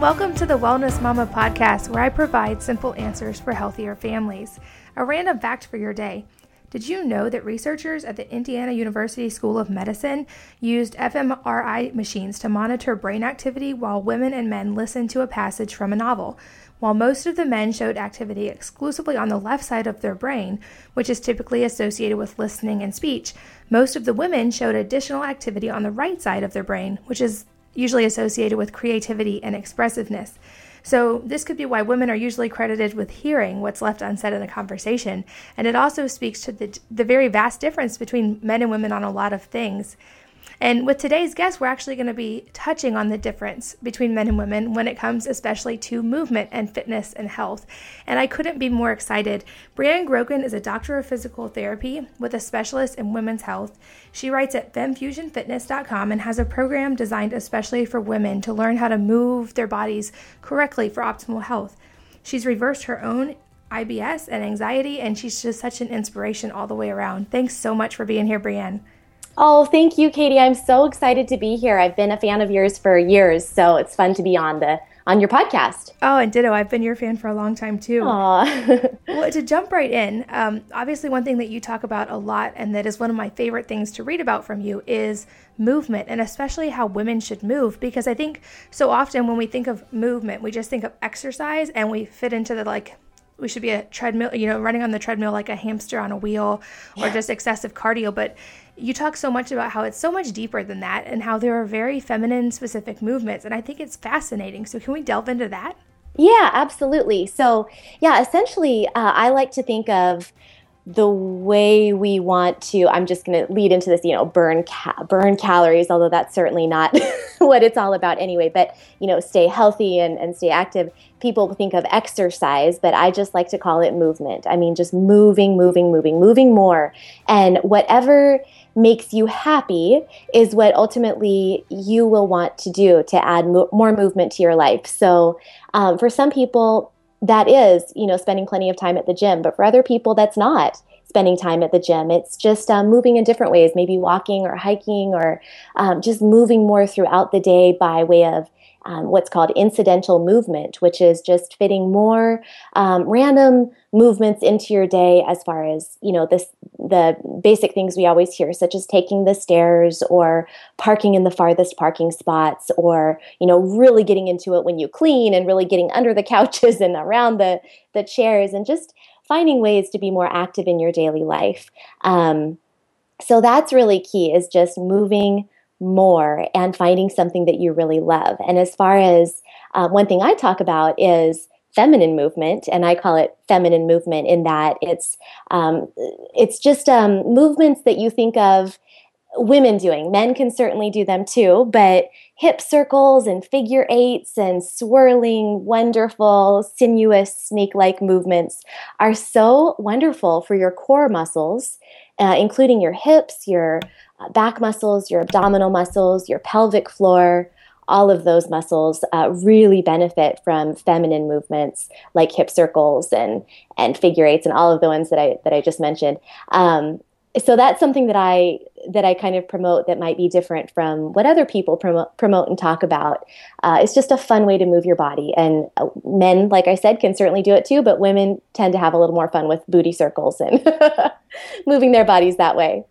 welcome to the Wellness Mama podcast, where I provide simple answers for healthier families. A random fact for your day. Did you know that researchers at the Indiana University School of Medicine used fMRI machines to monitor brain activity while women and men listened to a passage from a novel? While most of the men showed activity exclusively on the left side of their brain, which is typically associated with listening and speech, most of the women showed additional activity on the right side of their brain, which is usually associated with creativity and expressiveness. So, this could be why women are usually credited with hearing what's left unsaid in a conversation. And it also speaks to the, the very vast difference between men and women on a lot of things. And with today's guest, we're actually going to be touching on the difference between men and women when it comes especially to movement and fitness and health. And I couldn't be more excited. Brianne Grogan is a doctor of physical therapy with a specialist in women's health. She writes at femfusionfitness.com and has a program designed especially for women to learn how to move their bodies correctly for optimal health. She's reversed her own IBS and anxiety, and she's just such an inspiration all the way around. Thanks so much for being here, Brianne. Oh, thank you, Katie. I'm so excited to be here. I've been a fan of yours for years, so it's fun to be on the on your podcast. Oh, and ditto. I've been your fan for a long time too. Aww. well, to jump right in, um, obviously, one thing that you talk about a lot, and that is one of my favorite things to read about from you, is movement, and especially how women should move. Because I think so often when we think of movement, we just think of exercise, and we fit into the like we should be a treadmill, you know, running on the treadmill like a hamster on a wheel or yeah. just excessive cardio. But you talk so much about how it's so much deeper than that and how there are very feminine specific movements. And I think it's fascinating. So, can we delve into that? Yeah, absolutely. So, yeah, essentially, uh, I like to think of the way we want to i'm just going to lead into this you know burn ca- burn calories although that's certainly not what it's all about anyway but you know stay healthy and, and stay active people think of exercise but i just like to call it movement i mean just moving moving moving moving more and whatever makes you happy is what ultimately you will want to do to add mo- more movement to your life so um, for some people that is, you know, spending plenty of time at the gym. But for other people, that's not spending time at the gym. It's just um, moving in different ways, maybe walking or hiking or um, just moving more throughout the day by way of um, what's called incidental movement, which is just fitting more um, random movements into your day as far as you know this the basic things we always hear such as taking the stairs or parking in the farthest parking spots or you know really getting into it when you clean and really getting under the couches and around the the chairs and just finding ways to be more active in your daily life. Um, so that's really key is just moving more and finding something that you really love. And as far as uh, one thing I talk about is feminine movement, and I call it feminine movement in that it's um, it's just um, movements that you think of women doing. Men can certainly do them too, but hip circles and figure eights and swirling, wonderful, sinuous, snake like movements are so wonderful for your core muscles, uh, including your hips, your uh, back muscles, your abdominal muscles, your pelvic floor, all of those muscles uh, really benefit from feminine movements like hip circles and and figure eights and all of the ones that I that I just mentioned. Um, so that's something that I that I kind of promote that might be different from what other people promote promote and talk about. Uh, it's just a fun way to move your body, and uh, men, like I said, can certainly do it too. But women tend to have a little more fun with booty circles and moving their bodies that way.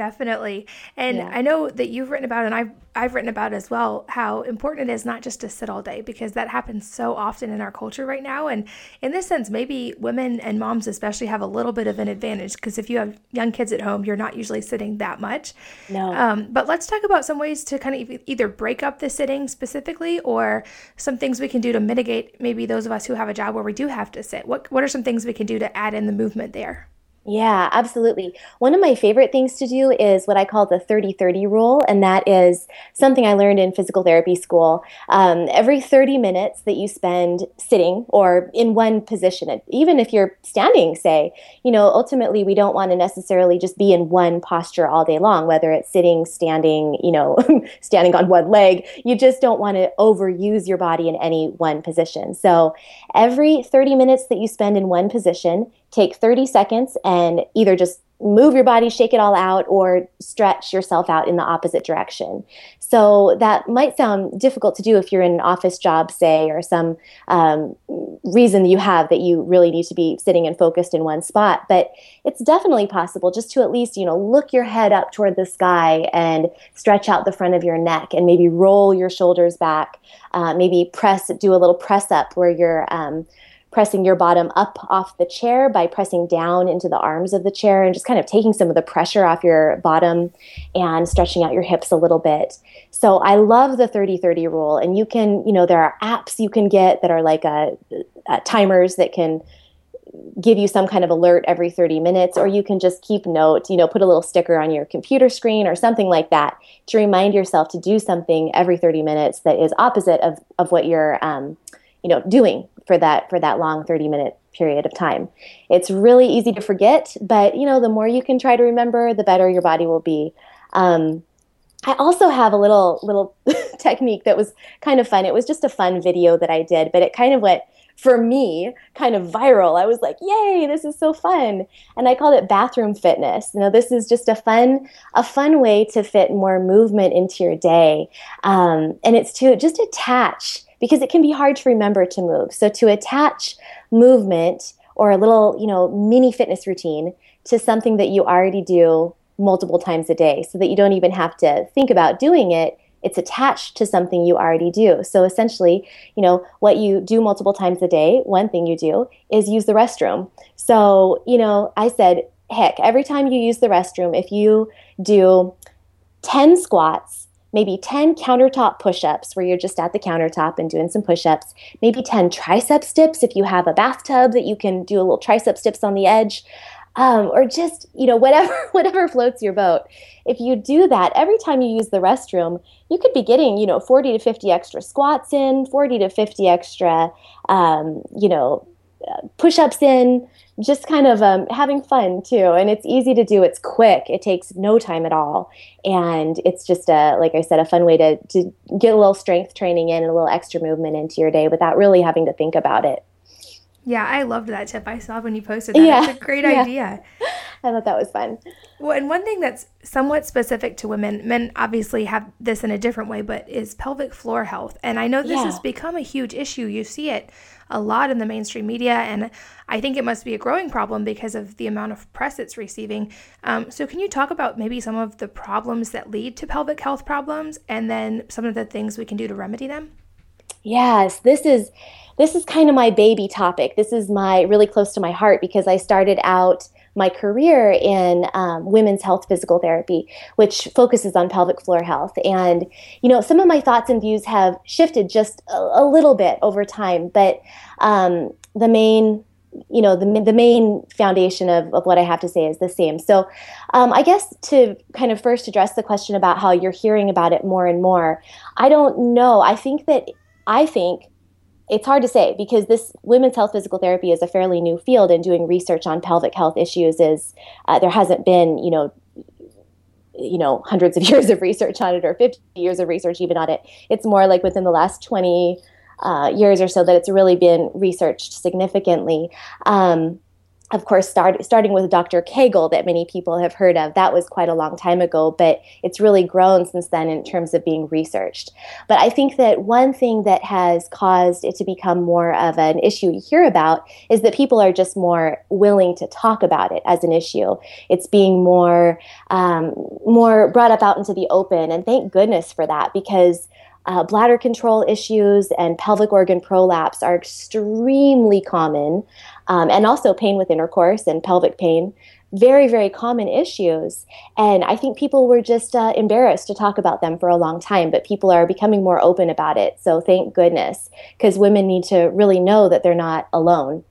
Definitely. And yeah. I know that you've written about and I've I've written about as well how important it is not just to sit all day because that happens so often in our culture right now and in this sense maybe women and moms especially have a little bit of an advantage because if you have young kids at home you're not usually sitting that much. No. Um, but let's talk about some ways to kind of either break up the sitting specifically or some things we can do to mitigate maybe those of us who have a job where we do have to sit. What what are some things we can do to add in the movement there? Yeah, absolutely. One of my favorite things to do is what I call the 30 30 rule, and that is something I learned in physical therapy school. Um, every 30 minutes that you spend sitting or in one position, even if you're standing, say, you know, ultimately we don't want to necessarily just be in one posture all day long, whether it's sitting, standing, you know, standing on one leg. You just don't want to overuse your body in any one position. So every 30 minutes that you spend in one position, take 30 seconds and either just move your body, shake it all out, or stretch yourself out in the opposite direction. So that might sound difficult to do if you're in an office job, say, or some um, reason you have that you really need to be sitting and focused in one spot. But it's definitely possible just to at least, you know, look your head up toward the sky and stretch out the front of your neck and maybe roll your shoulders back. Uh, maybe press, do a little press up where you're um, pressing your bottom up off the chair by pressing down into the arms of the chair and just kind of taking some of the pressure off your bottom and stretching out your hips a little bit. So I love the 30 30 rule. And you can, you know, there are apps you can get that are like a, a timers that can give you some kind of alert every 30 minutes or you can just keep note you know put a little sticker on your computer screen or something like that to remind yourself to do something every 30 minutes that is opposite of, of what you're um, you know doing for that for that long 30 minute period of time. It's really easy to forget but you know the more you can try to remember the better your body will be. Um, i also have a little little technique that was kind of fun. It was just a fun video that i did but it kind of went for me kind of viral. I was like yay this is so fun. And i called it bathroom fitness. You know this is just a fun a fun way to fit more movement into your day. Um, and it's to just attach because it can be hard to remember to move. So to attach movement or a little, you know, mini fitness routine to something that you already do multiple times a day so that you don't even have to think about doing it it's attached to something you already do. So essentially, you know, what you do multiple times a day, one thing you do is use the restroom. So, you know, I said, heck, every time you use the restroom, if you do 10 squats maybe 10 countertop push ups where you're just at the countertop and doing some push ups, maybe 10 tricep dips if you have a bathtub that you can do a little tricep dips on the edge. Um, or just you know whatever whatever floats your boat if you do that every time you use the restroom you could be getting you know 40 to 50 extra squats in 40 to 50 extra um, you know push-ups in just kind of um, having fun too. And it's easy to do it's quick it takes no time at all. And it's just a like i said a fun way to, to get a little strength training in and a little extra movement into your day without really having to think about it. Yeah i loved that tip i saw when you posted that. Yeah. it's a great yeah. idea. I thought that was fun. Well and one thing that's somewhat specific to women men obviously have this in a different way but is pelvic floor health. And i know this yeah. has become a huge issue. You see it a lot in the mainstream media, and I think it must be a growing problem because of the amount of press it's receiving. Um, so, can you talk about maybe some of the problems that lead to pelvic health problems, and then some of the things we can do to remedy them? Yes, this is this is kind of my baby topic. This is my really close to my heart because I started out my career in um, women's health physical therapy, which focuses on pelvic floor health. And, you know, some of my thoughts and views have shifted just a, a little bit over time, but um, the main you know the, the main foundation of, of what i have to say is the same so um, i guess to kind of first address the question about how you're hearing about it more and more i don't know i think that i think it's hard to say because this women's health physical therapy is a fairly new field and doing research on pelvic health issues is uh, there hasn't been you know you know hundreds of years of research on it or 50 years of research even on it. It's more like within the last 20 uh, years or so that it's really been researched significantly. Um, of course, start, starting with Dr. Kegel, that many people have heard of, that was quite a long time ago, but it's really grown since then in terms of being researched. But I think that one thing that has caused it to become more of an issue you hear about is that people are just more willing to talk about it as an issue. It's being more um, more brought up out into the open, and thank goodness for that because uh, bladder control issues and pelvic organ prolapse are extremely common, um, and also pain with intercourse and pelvic pain. Very, very common issues. And I think people were just uh, embarrassed to talk about them for a long time, but people are becoming more open about it. So thank goodness, because women need to really know that they're not alone.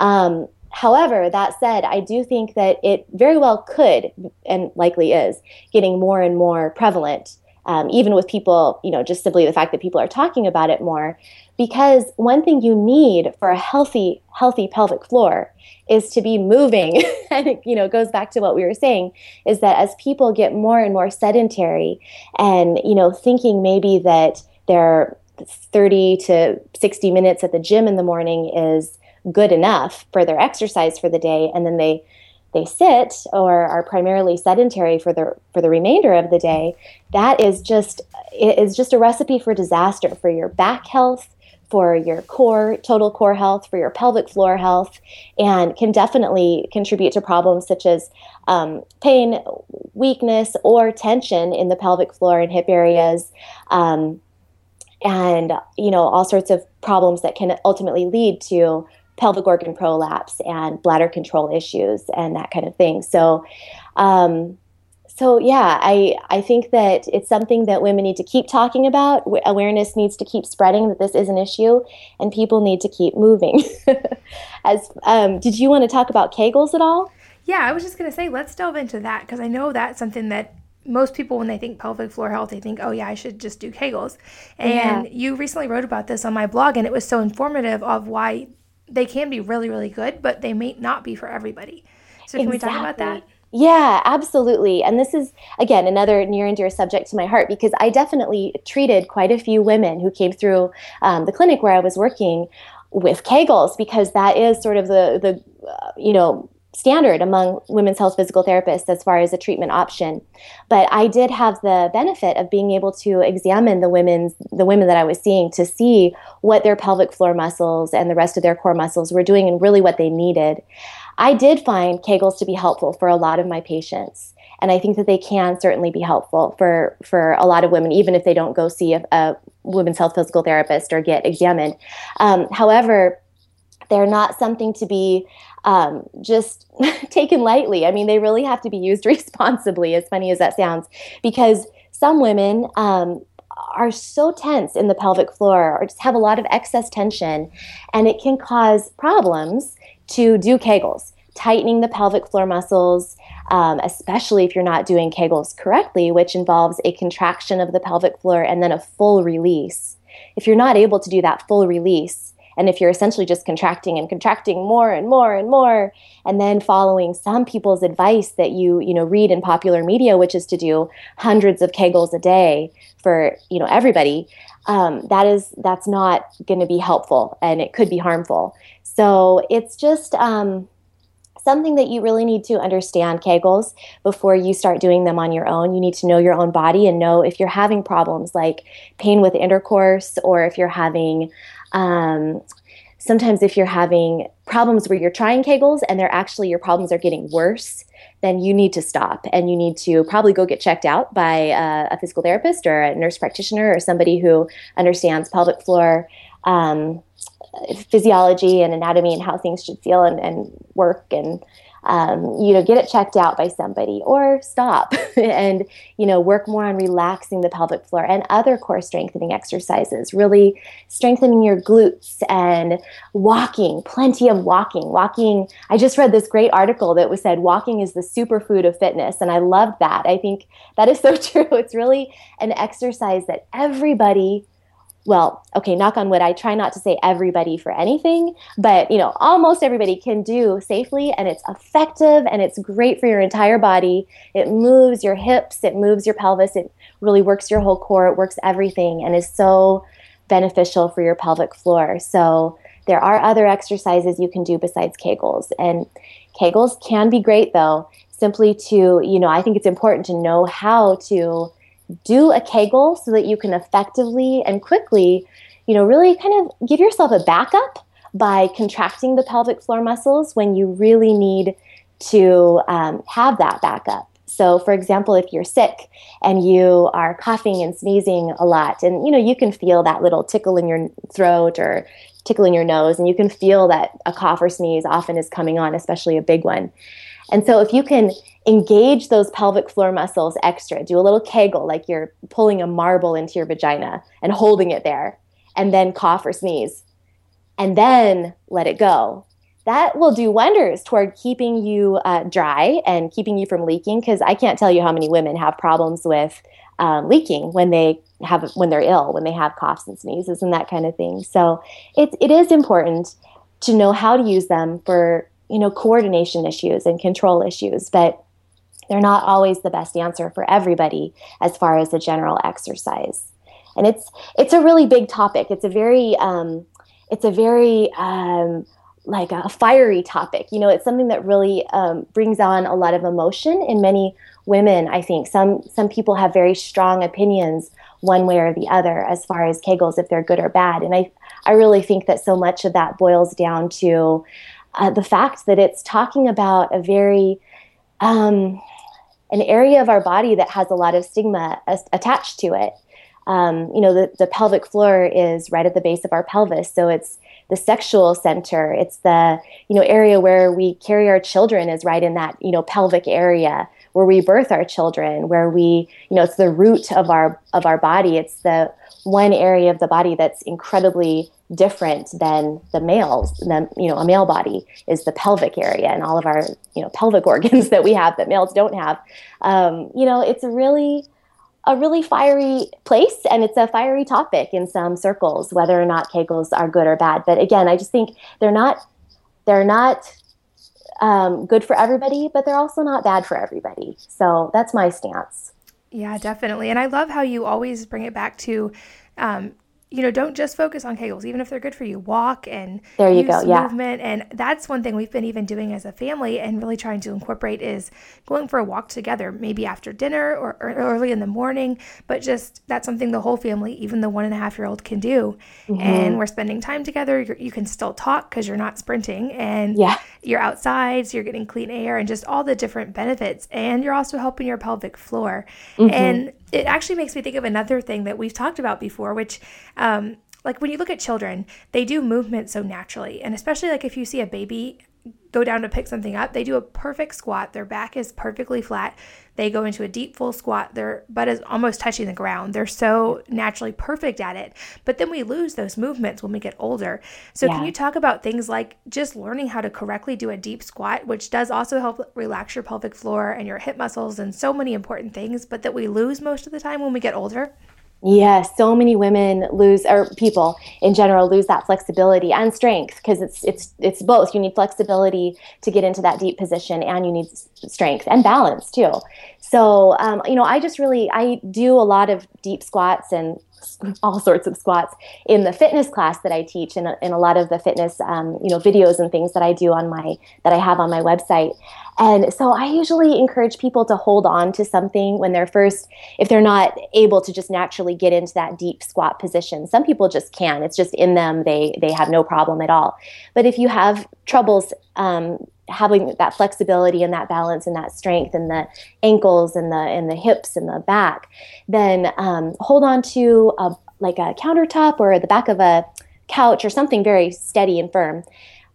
Um, However, that said, I do think that it very well could, and likely is, getting more and more prevalent um, even with people, you know, just simply the fact that people are talking about it more. Because one thing you need for a healthy, healthy pelvic floor is to be moving. and it, you know, goes back to what we were saying is that as people get more and more sedentary and, you know, thinking maybe that their 30 to 60 minutes at the gym in the morning is good enough for their exercise for the day, and then they they sit or are primarily sedentary for the for the remainder of the day, that is just is just a recipe for disaster for your back health, for your core, total core health, for your pelvic floor health, and can definitely contribute to problems such as um, pain, weakness, or tension in the pelvic floor and hip areas. Um, and you know all sorts of problems that can ultimately lead to pelvic organ prolapse and bladder control issues and that kind of thing. So, um, so yeah, I I think that it's something that women need to keep talking about. Awareness needs to keep spreading that this is an issue, and people need to keep moving. As um, did you want to talk about Kegels at all? Yeah, I was just gonna say let's delve into that because I know that's something that most people when they think pelvic floor health they think oh yeah i should just do kegels and yeah. you recently wrote about this on my blog and it was so informative of why they can be really really good but they may not be for everybody so can exactly. we talk about that yeah, absolutely. And this is, again, another near and dear subject to my heart because I definitely treated quite a few women who came through um, the clinic where I was working with Kegels because that is sort of the, the uh, you know, standard among women's health physical therapists as far as a treatment option. But I did have the benefit of being able to examine the women's the women that I was seeing to see what their pelvic floor muscles and the rest of their core muscles were doing and really what they needed. I did find Kegels to be helpful for a lot of my patients. And I think that they can certainly be helpful for, for a lot of women, even if they don't go see a, a women's health physical therapist or get examined. Um, however, they're not something to be um, just taken lightly. I mean, they really have to be used responsibly, as funny as that sounds, because some women um, are so tense in the pelvic floor or just have a lot of excess tension, and it can cause problems to do Kegels, tightening the pelvic floor muscles. Um, especially if you're not doing Kegels correctly, which involves a contraction of the pelvic floor and then a full release. If you're not able to do that full release, and if you're essentially just contracting and contracting more and more and more, and then following some people's advice that you, you know, read in popular media, which is to do hundreds of Kegels a day for, you know, everybody, um, that is, that's not going to be helpful and it could be harmful. So it's just, um, something that you really need to understand kegels before you start doing them on your own you need to know your own body and know if you're having problems like pain with intercourse or if you're having um, sometimes if you're having problems where you're trying kegels and they're actually your problems are getting worse then you need to stop and you need to probably go get checked out by uh, a physical therapist or a nurse practitioner or somebody who understands pelvic floor um, physiology and anatomy and how things should feel and, and work and um, you know, get it checked out by somebody or stop and, you know, work more on relaxing the pelvic floor and other core strengthening exercises, really strengthening your glutes and walking, plenty of walking. Walking, I just read this great article that was said walking is the superfood of fitness. And I love that. I think that is so true. It's really an exercise that everybody well, okay, knock on wood, I try not to say everybody for anything, but you know, almost everybody can do safely and it's effective and it's great for your entire body. It moves your hips, it moves your pelvis, it really works your whole core, it works everything and is so beneficial for your pelvic floor. So there are other exercises you can do besides Kegels. And Kegels can be great though, simply to, you know, I think it's important to know how to do a Kegel so that you can effectively and quickly, you know, really kind of give yourself a backup by contracting the pelvic floor muscles when you really need to um, have that backup. So, for example, if you're sick and you are coughing and sneezing a lot, and you know, you can feel that little tickle in your throat or tickle in your nose, and you can feel that a cough or sneeze often is coming on, especially a big one. And so, if you can engage those pelvic floor muscles extra. Do a little kegel like you're pulling a marble into your vagina and holding it there, and then cough or sneeze, and then let it go. That will do wonders toward keeping you uh, dry and keeping you from leaking. Because I can't tell you how many women have problems with um, leaking when they have when they're ill, when they have coughs and sneezes and that kind of thing. So it it is important to know how to use them for you know coordination issues and control issues, but they're not always the best answer for everybody as far as a general exercise. And it's it's a really big topic. It's a very um, it's a very um, like a fiery topic. You know, it's something that really um, brings on a lot of emotion in many women. I think some some people have very strong opinions one way or the other as far as Kegels if they're good or bad, and I I really think that so much of that boils down to uh, the fact that it's talking about a very um, an area of our body that has a lot of stigma as- attached to it. Um, you know, the, the pelvic floor is right at the base of our pelvis, so it's the sexual center. It's the you know area where we carry our children is right in that you know pelvic area where we birth our children, where we you know it's the root of our of our body. It's the one area of the body that's incredibly different than the males. The, you know, a male body is the pelvic area and all of our you know pelvic organs that we have that males don't have. Um, you know, it's a really a really fiery place and it's a fiery topic in some circles whether or not kegels are good or bad but again i just think they're not they're not um, good for everybody but they're also not bad for everybody. So that's my stance. Yeah definitely. And i love how you always bring it back to um, you know, don't just focus on Kegels, even if they're good for you. Walk and there you go, yeah. movement, and that's one thing we've been even doing as a family and really trying to incorporate is going for a walk together, maybe after dinner or, or early in the morning. But just that's something the whole family, even the one and a half year old, can do. Mm-hmm. And we're spending time together. You're, you can still talk because you're not sprinting, and yeah. you're outside, so you're getting clean air and just all the different benefits. And you're also helping your pelvic floor. Mm-hmm. And it actually makes me think of another thing that we've talked about before, which, um, like when you look at children, they do movement so naturally. And especially like if you see a baby go down to pick something up, they do a perfect squat. Their back is perfectly flat. They go into a deep full squat. Their butt is almost touching the ground. They're so naturally perfect at it. But then we lose those movements when we get older. So, yeah. can you talk about things like just learning how to correctly do a deep squat, which does also help relax your pelvic floor and your hip muscles and so many important things, but that we lose most of the time when we get older? Yes, so many women lose, or people in general lose that flexibility and strength because it's it's it's both. You need flexibility to get into that deep position, and you need strength and balance too. So, um, you know, I just really I do a lot of deep squats and all sorts of squats in the fitness class that I teach and in a lot of the fitness um, you know videos and things that I do on my that I have on my website. And so I usually encourage people to hold on to something when they're first if they're not able to just naturally get into that deep squat position. Some people just can. It's just in them. They they have no problem at all. But if you have troubles um, having that flexibility and that balance and that strength in the ankles and the and the hips and the back, then um, hold on to a like a countertop or the back of a couch or something very steady and firm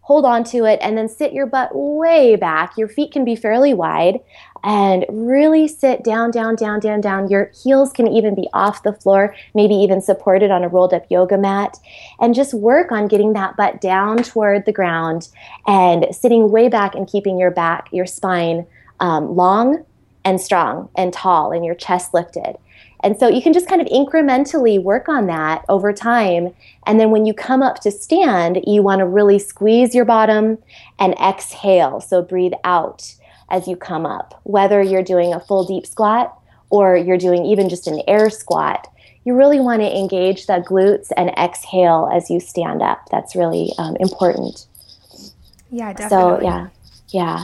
hold on to it, and then sit your butt way back. Your feet can be fairly wide and really sit down, down, down, down, down. Your heels can even be off the floor, maybe even supported on a rolled up yoga mat. And just work on getting that butt down toward the ground and sitting way back and keeping your back, your spine um, long and strong and tall and your chest lifted. And so you can just kind of incrementally work on that over time. And then when you come up to stand, you want to really squeeze your bottom and exhale. So breathe out as you come up. Whether you're doing a full deep squat or you're doing even just an air squat, you really want to engage the glutes and exhale as you stand up. That's really um, important. Yeah, definitely. So, yeah, yeah.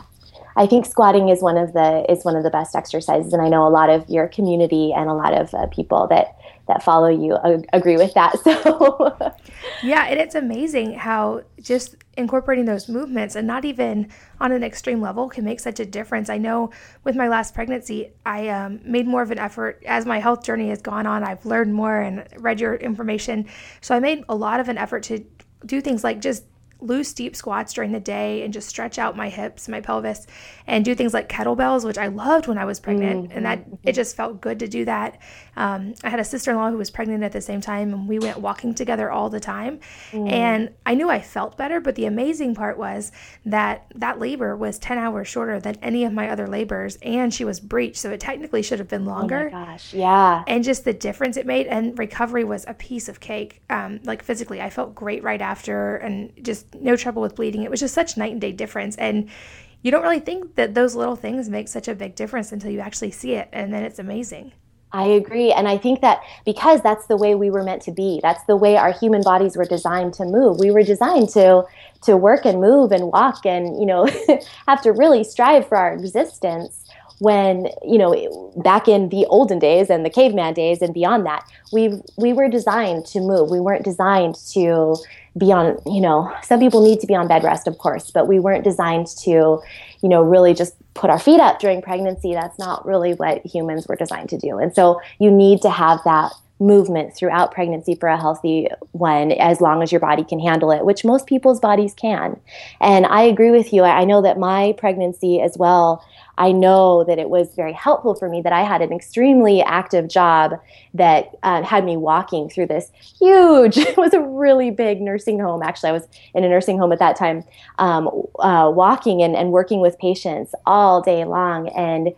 I think squatting is one of the is one of the best exercises, and I know a lot of your community and a lot of uh, people that that follow you agree with that. So, yeah, and it's amazing how just incorporating those movements and not even on an extreme level can make such a difference. I know with my last pregnancy, I um, made more of an effort as my health journey has gone on. I've learned more and read your information, so I made a lot of an effort to do things like just loose deep squats during the day and just stretch out my hips, my pelvis, and do things like kettlebells, which I loved when I was pregnant, mm-hmm. and that it just felt good to do that. Um, I had a sister in law who was pregnant at the same time, and we went walking together all the time. Mm. And I knew I felt better, but the amazing part was that that labor was 10 hours shorter than any of my other labors, and she was breech, so it technically should have been longer. Oh my gosh, yeah. And just the difference it made, and recovery was a piece of cake. Um, like physically, I felt great right after, and just no trouble with bleeding. It was just such night and day difference. And you don't really think that those little things make such a big difference until you actually see it. And then it's amazing. I agree. And I think that because that's the way we were meant to be, that's the way our human bodies were designed to move. We were designed to to work and move and walk and, you know, have to really strive for our existence when you know back in the olden days and the caveman days and beyond that we we were designed to move. We weren't designed to be on you know some people need to be on bed rest of course but we weren't designed to you know really just put our feet up during pregnancy. That's not really what humans were designed to do. And so you need to have that movement throughout pregnancy for a healthy one as long as your body can handle it which most people's bodies can and i agree with you i know that my pregnancy as well I know that it was very helpful for me that I had an extremely active job that uh, had me walking through this huge, it was a really big nursing home. Actually, I was in a nursing home at that time, um, uh, walking and, and working with patients all day long. And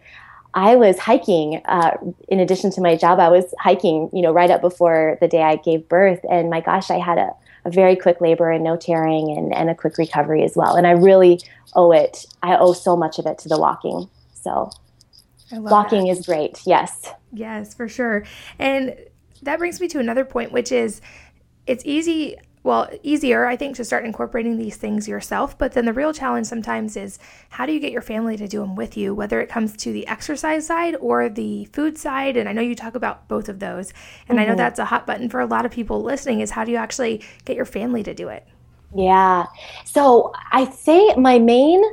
I was hiking, uh, in addition to my job, I was hiking, you know, right up before the day I gave birth. And my gosh, I had a, a very quick labor and no tearing and, and a quick recovery as well. And I really owe it, I owe so much of it to the walking. So walking that. is great. Yes. Yes, for sure. And that brings me to another point, which is it's easy well, easier, I think, to start incorporating these things yourself. But then the real challenge sometimes is how do you get your family to do them with you, whether it comes to the exercise side or the food side. And I know you talk about both of those. And mm-hmm. I know mm-hmm. that's a hot button for a lot of people listening is how do you actually get your family to do it? Yeah. So I say my main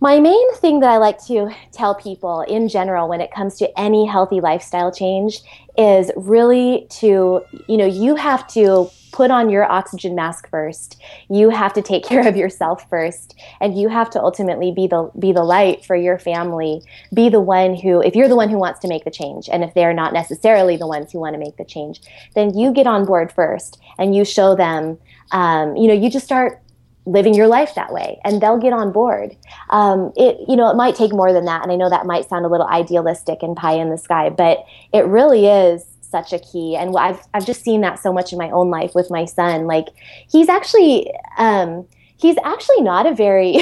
my main thing that I like to tell people in general when it comes to any healthy lifestyle change is really to, you know, you have to put on your oxygen mask first. You have to take care of yourself first, and you have to ultimately be the be the light for your family. Be the one who, if you're the one who wants to make the change, and if they're not necessarily the ones who want to make the change, then you get on board first, and you show them. Um, you know, you just start living your life that way and they'll get on board. Um, it you know it might take more than that and i know that might sound a little idealistic and pie in the sky but it really is such a key and I've, I've just seen that so much in my own life with my son like he's actually um, he's actually not a very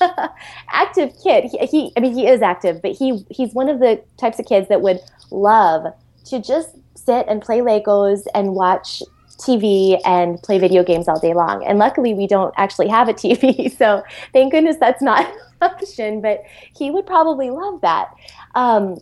active kid. He, he i mean he is active but he he's one of the types of kids that would love to just sit and play legos and watch TV and play video games all day long. And luckily, we don't actually have a TV, so thank goodness that's not an option. But he would probably love that. Um,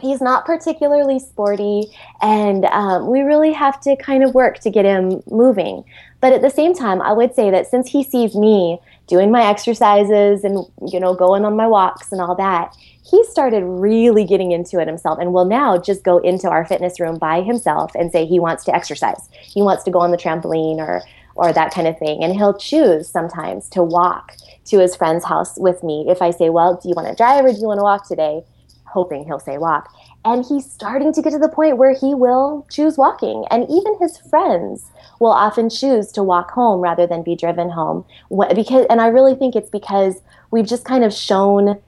he's not particularly sporty, and um, we really have to kind of work to get him moving. But at the same time, I would say that since he sees me doing my exercises and you know going on my walks and all that, he started really getting into it himself and will now just go into our fitness room by himself and say he wants to exercise. He wants to go on the trampoline or or that kind of thing. And he'll choose sometimes to walk to his friend's house with me. If I say, Well, do you want to drive or do you want to walk today? Hoping he'll say walk. And he's starting to get to the point where he will choose walking. And even his friends will often choose to walk home rather than be driven home. Because, and I really think it's because we've just kind of shown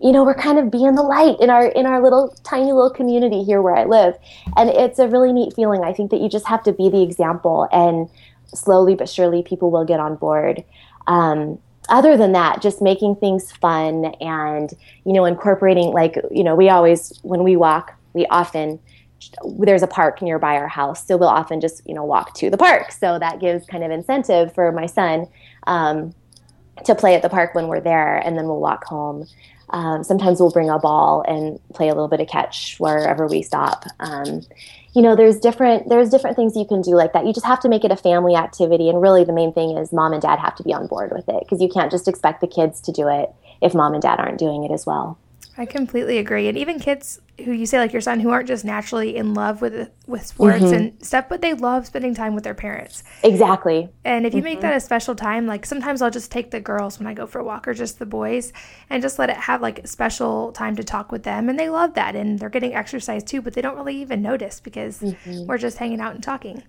you know we're kind of being the light in our in our little tiny little community here where i live. And it's a really neat feeling. I think that you just have to be the example and slowly but surely people will get on board. Um, other than that just making things fun and you know incorporating like you know we always when we walk we often there's a park nearby our house so we'll often just you know walk to the park so that gives kind of incentive for my son um, to play at the park when we're there and then we'll walk home um, sometimes we'll bring a ball and play a little bit of catch wherever we stop. Um, you know, there's different there's different things you can do like that. You just have to make it a family activity, and really the main thing is mom and dad have to be on board with it because you can't just expect the kids to do it if mom and dad aren't doing it as well. I completely agree. And even kids who you say like your son who aren't just naturally in love with with sports mm-hmm. and stuff, but they love spending time with their parents. Exactly. And if you mm-hmm. make that a special time, like sometimes I'll just take the girls when I go for a walk or just the boys and just let it have like special time to talk with them and they love that and they're getting exercise too, but they don't really even notice because mm-hmm. we're just hanging out and talking.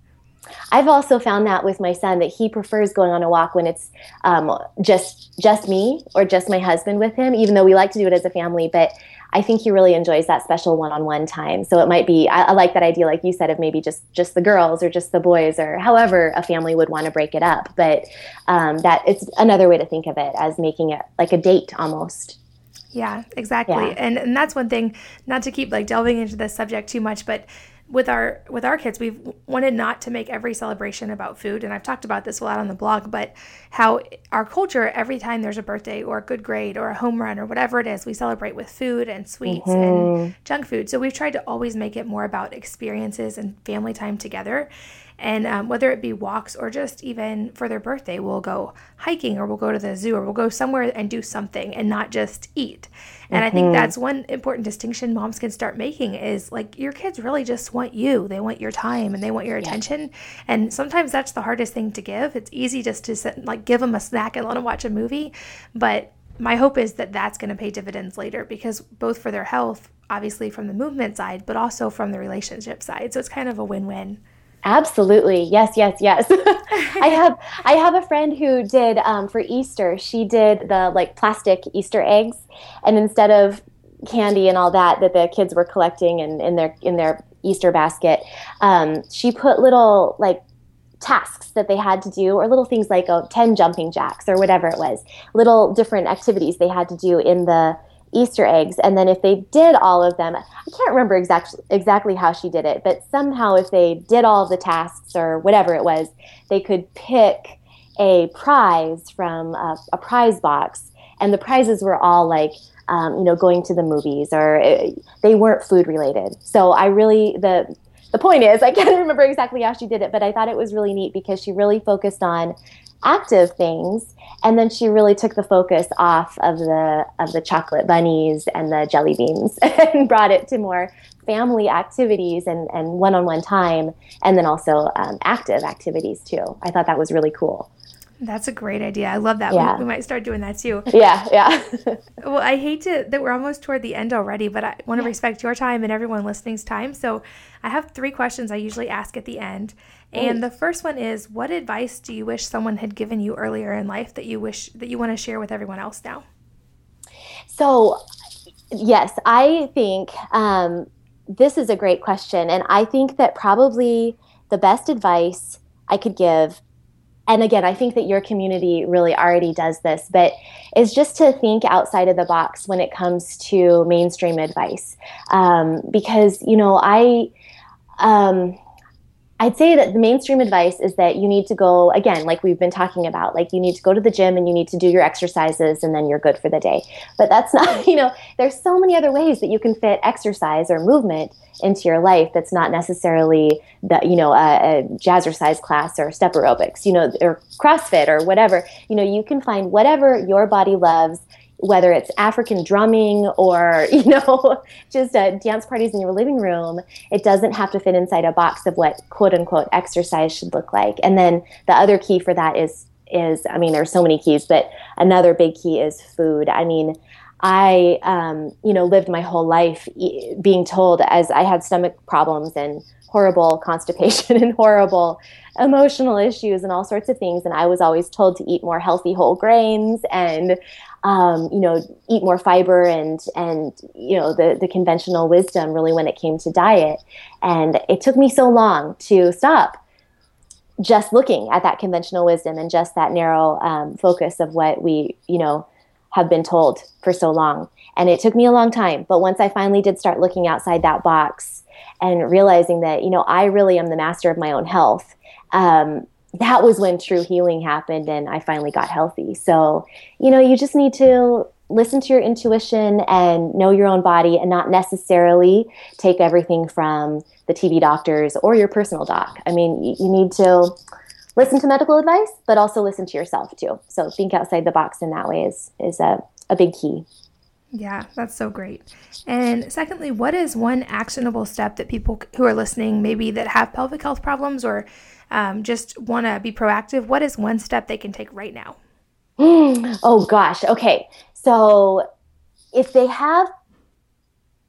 I've also found that with my son that he prefers going on a walk when it's um, just just me or just my husband with him, even though we like to do it as a family. But I think he really enjoys that special one-on-one time. So it might be I, I like that idea, like you said, of maybe just just the girls or just the boys or however a family would want to break it up. But um, that it's another way to think of it as making it like a date almost. Yeah, exactly. Yeah. And and that's one thing, not to keep like delving into this subject too much, but with our with our kids we've wanted not to make every celebration about food and i've talked about this a lot on the blog but how our culture every time there's a birthday or a good grade or a home run or whatever it is we celebrate with food and sweets mm-hmm. and junk food so we've tried to always make it more about experiences and family time together and um, whether it be walks or just even for their birthday, we'll go hiking or we'll go to the zoo or we'll go somewhere and do something and not just eat. And mm-hmm. I think mm-hmm. that's one important distinction moms can start making is like your kids really just want you. They want your time and they want your attention. And sometimes that's the hardest thing to give. It's easy just to sit, like give them a snack and let them watch a movie. But my hope is that that's going to pay dividends later because both for their health, obviously from the movement side, but also from the relationship side. So it's kind of a win win. Absolutely. Yes, yes, yes. I have I have a friend who did um, for Easter. She did the like plastic Easter eggs, and instead of candy and all that that the kids were collecting and in their in their Easter basket, um, she put little like tasks that they had to do or little things like oh, 10 jumping jacks or whatever it was little different activities they had to do in the Easter eggs. And then if they did all of them, I can't remember exactly exactly how she did it, but somehow if they did all the tasks or whatever it was, they could pick a prize from a, a prize box. And the prizes were all like, um, you know, going to the movies or uh, they weren't food related. So I really, the, the point is, I can't remember exactly how she did it, but I thought it was really neat because she really focused on active things. And then she really took the focus off of the of the chocolate bunnies and the jelly beans and brought it to more family activities and, and one-on-one time and then also um, active activities too. I thought that was really cool that's a great idea. I love that. Yeah. We, we might start doing that too. Yeah, yeah. well, I hate to that we're almost toward the end already, but I want to yeah. respect your time and everyone listening's time. So I have three questions I usually ask at the end. And the first one is what advice do you wish someone had given you earlier in life that you wish that you want to share with everyone else now? So, yes, I think um, this is a great question. And I think that probably the best advice I could give and again, I think that your community really already does this, but is just to think outside of the box when it comes to mainstream advice. Um, because, you know, I, um, I'd say that the mainstream advice is that you need to go, again, like we've been talking about, like you need to go to the gym and you need to do your exercises and then you're good for the day. But that's not, you know, there's so many other ways that you can fit exercise or movement into your life that's not necessarily the, you know, a, a jazzercise class or step aerobics, you know, or CrossFit or whatever. You know, you can find whatever your body loves whether it's African drumming or, you know, just uh, dance parties in your living room, it doesn't have to fit inside a box of what quote unquote exercise should look like. And then the other key for that is, is, I mean, there's so many keys, but another big key is food. I mean, I, um, you know, lived my whole life being told as I had stomach problems and horrible constipation and horrible emotional issues and all sorts of things. And I was always told to eat more healthy whole grains and, um, you know, eat more fiber and, and, you know, the, the conventional wisdom really when it came to diet. And it took me so long to stop just looking at that conventional wisdom and just that narrow um, focus of what we, you know, have been told for so long. And it took me a long time. But once I finally did start looking outside that box and realizing that, you know, I really am the master of my own health um, that was when true healing happened and I finally got healthy. So, you know, you just need to listen to your intuition and know your own body and not necessarily take everything from the TV doctors or your personal doc. I mean, you, you need to listen to medical advice, but also listen to yourself too. So think outside the box in that way is, is a, a big key. Yeah, that's so great. And secondly, what is one actionable step that people who are listening, maybe that have pelvic health problems or um, just want to be proactive, what is one step they can take right now? oh, gosh. Okay. So if they have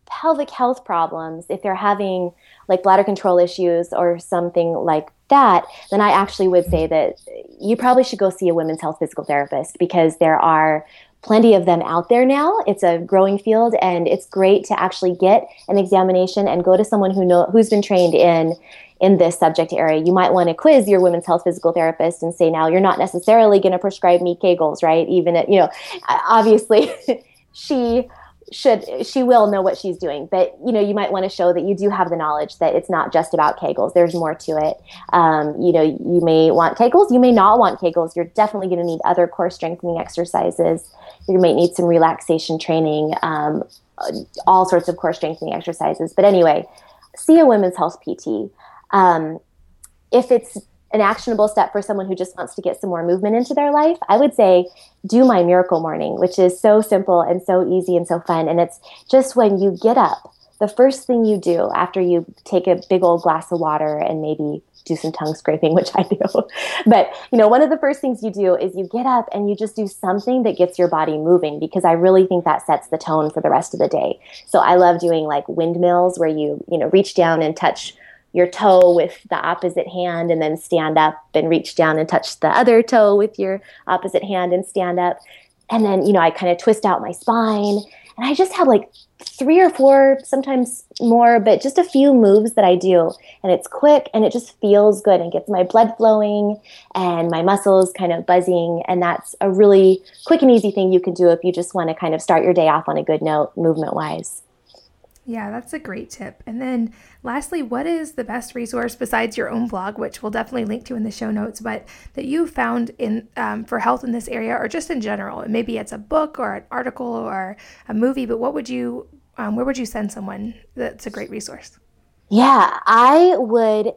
pelvic health problems, if they're having like bladder control issues or something like that, then I actually would say that you probably should go see a women's health physical therapist because there are plenty of them out there now. It's a growing field and it's great to actually get an examination and go to someone who know who's been trained in in this subject area. You might want to quiz your women's health physical therapist and say, now you're not necessarily going to prescribe me Kegels, right? Even at, you know, obviously she should she will know what she's doing but you know you might want to show that you do have the knowledge that it's not just about kegels. There's more to it. Um, you know you may want kegels you may not want kegels. You're definitely going to need other core strengthening exercises. You might need some relaxation training um, all sorts of core strengthening exercises. But anyway see a women's health pt um, if it's an actionable step for someone who just wants to get some more movement into their life, I would say do my miracle morning, which is so simple and so easy and so fun. And it's just when you get up, the first thing you do after you take a big old glass of water and maybe do some tongue scraping, which I do. but, you know, one of the first things you do is you get up and you just do something that gets your body moving because I really think that sets the tone for the rest of the day. So I love doing like windmills where you, you know, reach down and touch your toe with the opposite hand and then stand up and reach down and touch the other toe with your opposite hand and stand up. And then, you know, I kind of twist out my spine and I just have like three or four, sometimes more, but just a few moves that I do. And it's quick and it just feels good and gets my blood flowing and my muscles kind of buzzing. And that's a really quick and easy thing you can do if you just want to kind of start your day off on a good note, movement wise. Yeah, that's a great tip. And then lastly, what is the best resource besides your own blog, which we'll definitely link to in the show notes, but that you found in um, for health in this area or just in general? Maybe it's a book or an article or a movie, but what would you, um, where would you send someone that's a great resource? Yeah, I would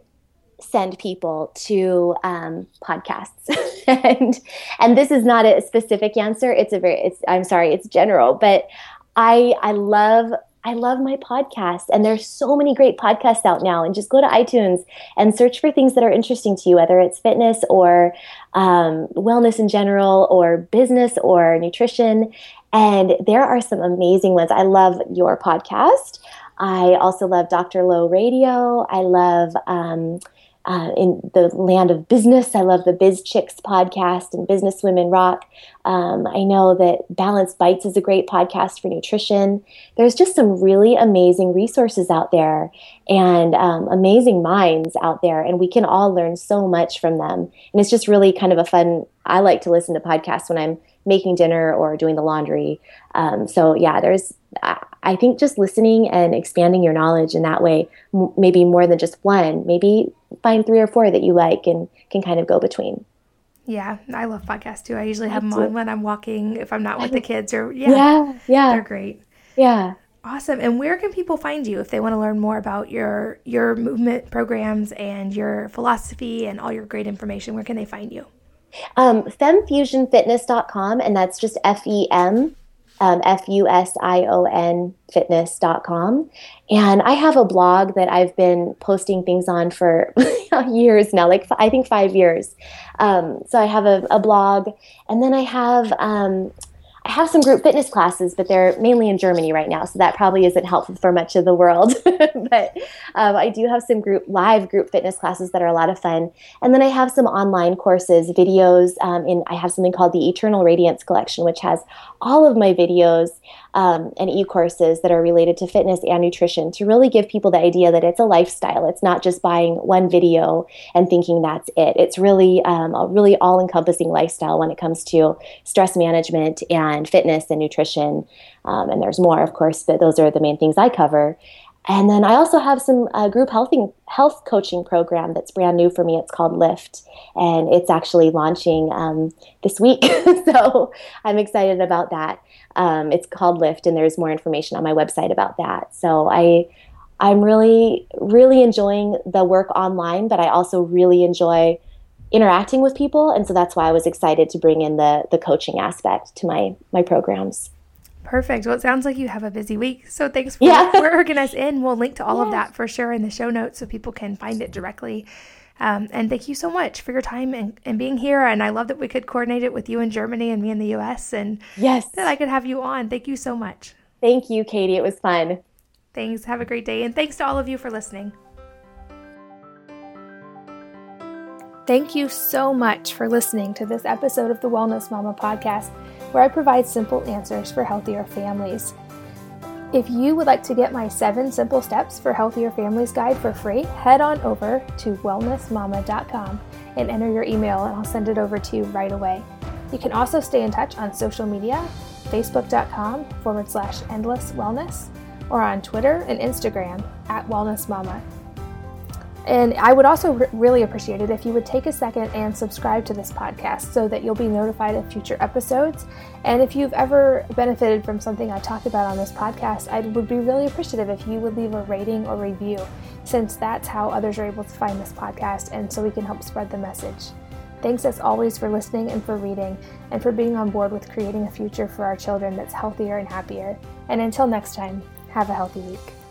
send people to um, podcasts and and this is not a specific answer it's a very it's i'm sorry it's general but i i love I love my podcast. And there's so many great podcasts out now. And just go to iTunes and search for things that are interesting to you, whether it's fitness or um, wellness in general, or business or nutrition. And there are some amazing ones. I love your podcast. I also love Dr. Low Radio. I love um, uh, in the land of business. I love the Biz Chix podcast and Business Women Rock. Um, I know that Balanced Bites is a great podcast for nutrition. There's just some really amazing resources out there and um, amazing minds out there, and we can all learn so much from them. And it's just really kind of a fun. I like to listen to podcasts when I'm making dinner or doing the laundry. Um, so yeah, there's I think just listening and expanding your knowledge in that way, m- maybe more than just one, maybe find three or four that you like and can kind of go between. Yeah, I love podcasts too. I usually have them on when I'm walking if I'm not with the kids or yeah. Yeah, yeah. They're great. Yeah. Awesome. And where can people find you if they want to learn more about your your movement programs and your philosophy and all your great information? Where can they find you? Um, femfusionfitness.com and that's just F E M um, F U S I O N fitness.com. And I have a blog that I've been posting things on for years now, like I think five years. Um, so I have a, a, blog, and then I have um, I have some group fitness classes, but they're mainly in Germany right now, so that probably isn't helpful for much of the world. but um, I do have some group live group fitness classes that are a lot of fun, and then I have some online courses, videos. Um, in I have something called the Eternal Radiance Collection, which has all of my videos um, and e-courses that are related to fitness and nutrition to really give people the idea that it's a lifestyle. It's not just buying one video and thinking that's it. It's really um, a really all-encompassing lifestyle when it comes to stress management and fitness and nutrition. Um, and there's more, of course, but those are the main things I cover. And then I also have some uh, group healthing, health coaching program that's brand new for me. It's called Lift, and it's actually launching um, this week. so I'm excited about that. Um, it's called Lift, and there's more information on my website about that. So I, I'm really, really enjoying the work online, but I also really enjoy interacting with people, and so that's why I was excited to bring in the the coaching aspect to my my programs. Perfect. Well, it sounds like you have a busy week. So thanks for, yeah. working us in. We'll link to all yeah. of that for sure in the show notes so people can find it directly. Um, and thank you so much for your time and, and being here. And I love that we could coordinate it with you in Germany and me in the US. And yes, that I could have you on. Thank you so much. Thank you, Katie. It was fun. Thanks. Have a great day. And thanks to all of you for listening. Thank you so much for listening to this episode of the Wellness Mama podcast where I provide simple answers for healthier families. If you would like to get my seven simple steps for healthier families guide for free, head on over to wellnessmama.com and enter your email, and I'll send it over to you right away. You can also stay in touch on social media facebook.com forward slash endless wellness, or on Twitter and Instagram at Wellness Mama. And I would also really appreciate it if you would take a second and subscribe to this podcast so that you'll be notified of future episodes. And if you've ever benefited from something I talked about on this podcast, I would be really appreciative if you would leave a rating or review, since that's how others are able to find this podcast and so we can help spread the message. Thanks as always for listening and for reading, and for being on board with creating a future for our children that's healthier and happier. And until next time, have a healthy week.